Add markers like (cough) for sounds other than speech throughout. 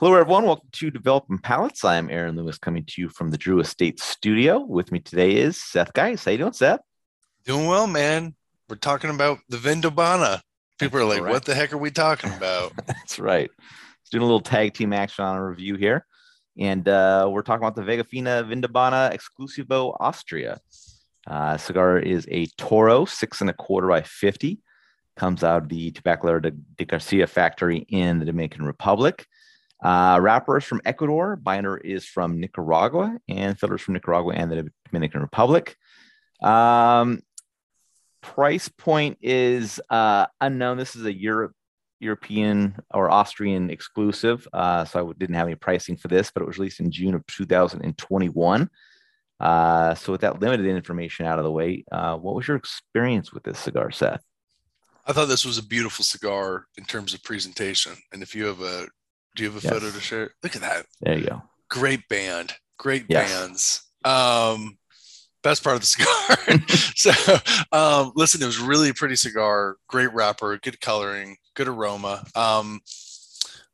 Hello, everyone. Welcome to Developing Palates. I'm Aaron Lewis coming to you from the Drew Estate studio. With me today is Seth Geis. How you doing, Seth? Doing well, man. We're talking about the Vindobana. People are like, what the heck are we talking about? (laughs) That's right. Let's doing a little tag team action on a review here. And uh, we're talking about the Vegafina Vindobana Exclusivo Austria. Uh, cigar is a Toro, six and a quarter by 50. Comes out of the Tabacalera de, de Garcia factory in the Dominican Republic. Uh, wrapper is from Ecuador, binder is from Nicaragua, and fillers from Nicaragua and the Dominican Republic. Um, price point is uh, unknown. This is a Europe, European or Austrian exclusive, uh, so I didn't have any pricing for this, but it was released in June of 2021. Uh, so with that limited information out of the way, uh, what was your experience with this cigar, Seth? I thought this was a beautiful cigar in terms of presentation, and if you have a do you have a yes. photo to share? Look at that. There you go. Great band. Great yes. bands. Um, best part of the (laughs) cigar. so, um, listen, it was really a pretty cigar. Great wrapper. Good coloring. Good aroma. Um,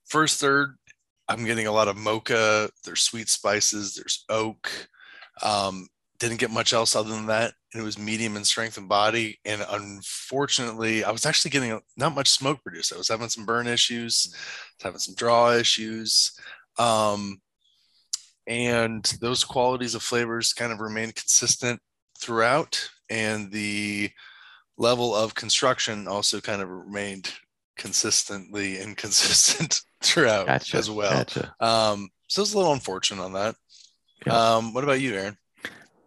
first third, I'm getting a lot of mocha. There's sweet spices. There's oak. Um, didn't get much else other than that. It was medium in strength and body. And unfortunately, I was actually getting not much smoke produced. I was having some burn issues, having some draw issues. Um, and those qualities of flavors kind of remained consistent throughout. And the level of construction also kind of remained consistently (laughs) inconsistent throughout gotcha, as well. Gotcha. Um, so it's a little unfortunate on that. Yeah. Um, what about you, Aaron?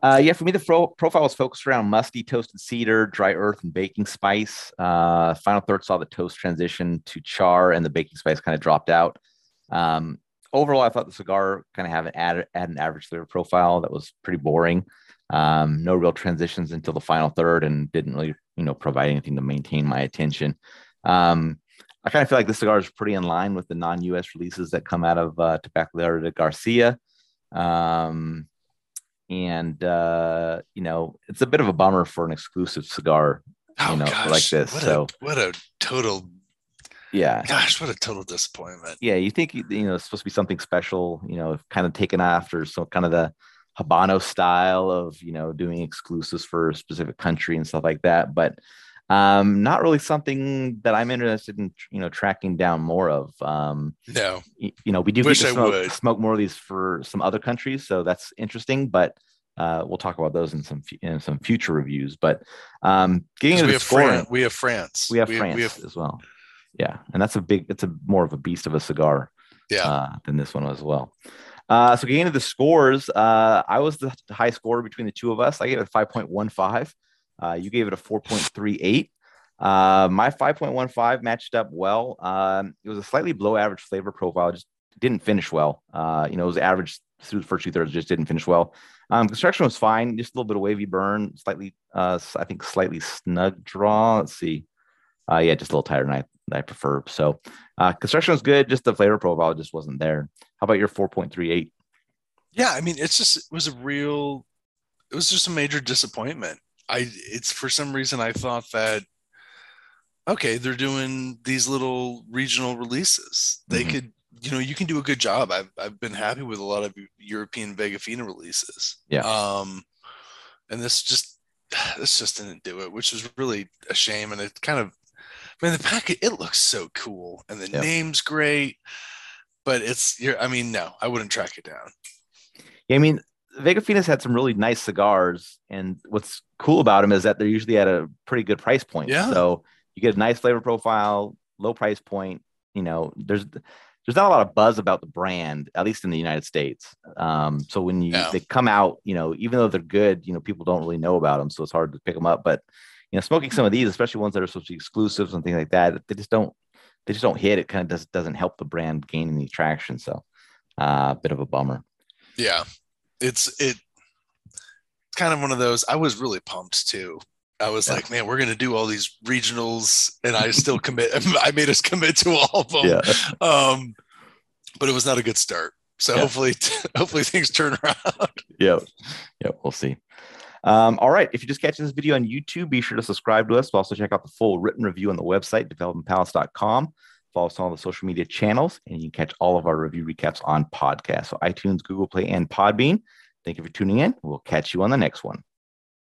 Uh, yeah, for me, the fro- profile was focused around musty toasted cedar, dry earth, and baking spice. Uh, final third saw the toast transition to char, and the baking spice kind of dropped out. Um, overall, I thought the cigar kind of had an add, add an average flavor profile that was pretty boring. Um, no real transitions until the final third, and didn't really, you know, provide anything to maintain my attention. Um, I kind of feel like this cigar is pretty in line with the non-U.S. releases that come out of uh, Tabacalera de Garcia. Um, and uh, you know it's a bit of a bummer for an exclusive cigar, oh, you know, gosh, like this. What so a, what a total, yeah, gosh, what a total disappointment. Yeah, you think you know it's supposed to be something special, you know, kind of taken after so kind of the Habano style of you know doing exclusives for a specific country and stuff like that, but um, not really something that I'm interested in, you know, tracking down more of. Um, no, you, you know, we do Wish get to smoke, smoke, more of these for some other countries, so that's interesting. But uh, we'll talk about those in some in some future reviews. But um, getting into we the have scoring, Fran- we have France, we have we, France we have... as well. Yeah, and that's a big, it's a more of a beast of a cigar, yeah, uh, than this one as well. Uh, so getting into the scores, uh, I was the high score between the two of us. I gave it 5.15. Uh, you gave it a 4.38. Uh, my 5.15 matched up well. Um, it was a slightly below average flavor profile, just didn't finish well. Uh, you know, it was average through the first two thirds, just didn't finish well. Um, construction was fine, just a little bit of wavy burn, slightly, uh, I think, slightly snug draw. Let's see. Uh, yeah, just a little tighter than I, than I prefer. So, uh, construction was good, just the flavor profile just wasn't there. How about your 4.38? Yeah, I mean, it's just, it was a real, it was just a major disappointment. I it's for some reason I thought that okay, they're doing these little regional releases. They mm-hmm. could, you know, you can do a good job. I've I've been happy with a lot of European Vegafina releases. Yeah. Um, and this just (sighs) this just didn't do it, which was really a shame. And it kind of, I mean, the packet it looks so cool, and the name's great, but it's you're. I mean, no, I wouldn't track it down. Yeah, I mean, Vegafina's had some really nice cigars, and what's cool about them is that they're usually at a pretty good price point. Yeah. So you get a nice flavor profile, low price point. You know, there's there's not a lot of buzz about the brand, at least in the United States. Um, so when you yeah. they come out, you know, even though they're good, you know, people don't really know about them, so it's hard to pick them up. But you know, smoking some of these, especially ones that are supposed to be exclusives and things like that, they just don't they just don't hit. It kind of does, doesn't help the brand gain any traction. So a uh, bit of a bummer. Yeah, it's it it's kind of one of those i was really pumped too i was yeah. like man we're going to do all these regionals and i still commit (laughs) i made us commit to all of them yeah. um but it was not a good start so yeah. hopefully (laughs) hopefully things turn around yeah yeah we'll see um, all right. If you're just catching this video on YouTube, be sure to subscribe to us. But also check out the full written review on the website, developingpalates.com. Follow us on all the social media channels, and you can catch all of our review recaps on podcast. So iTunes, Google Play, and Podbean. Thank you for tuning in. We'll catch you on the next one.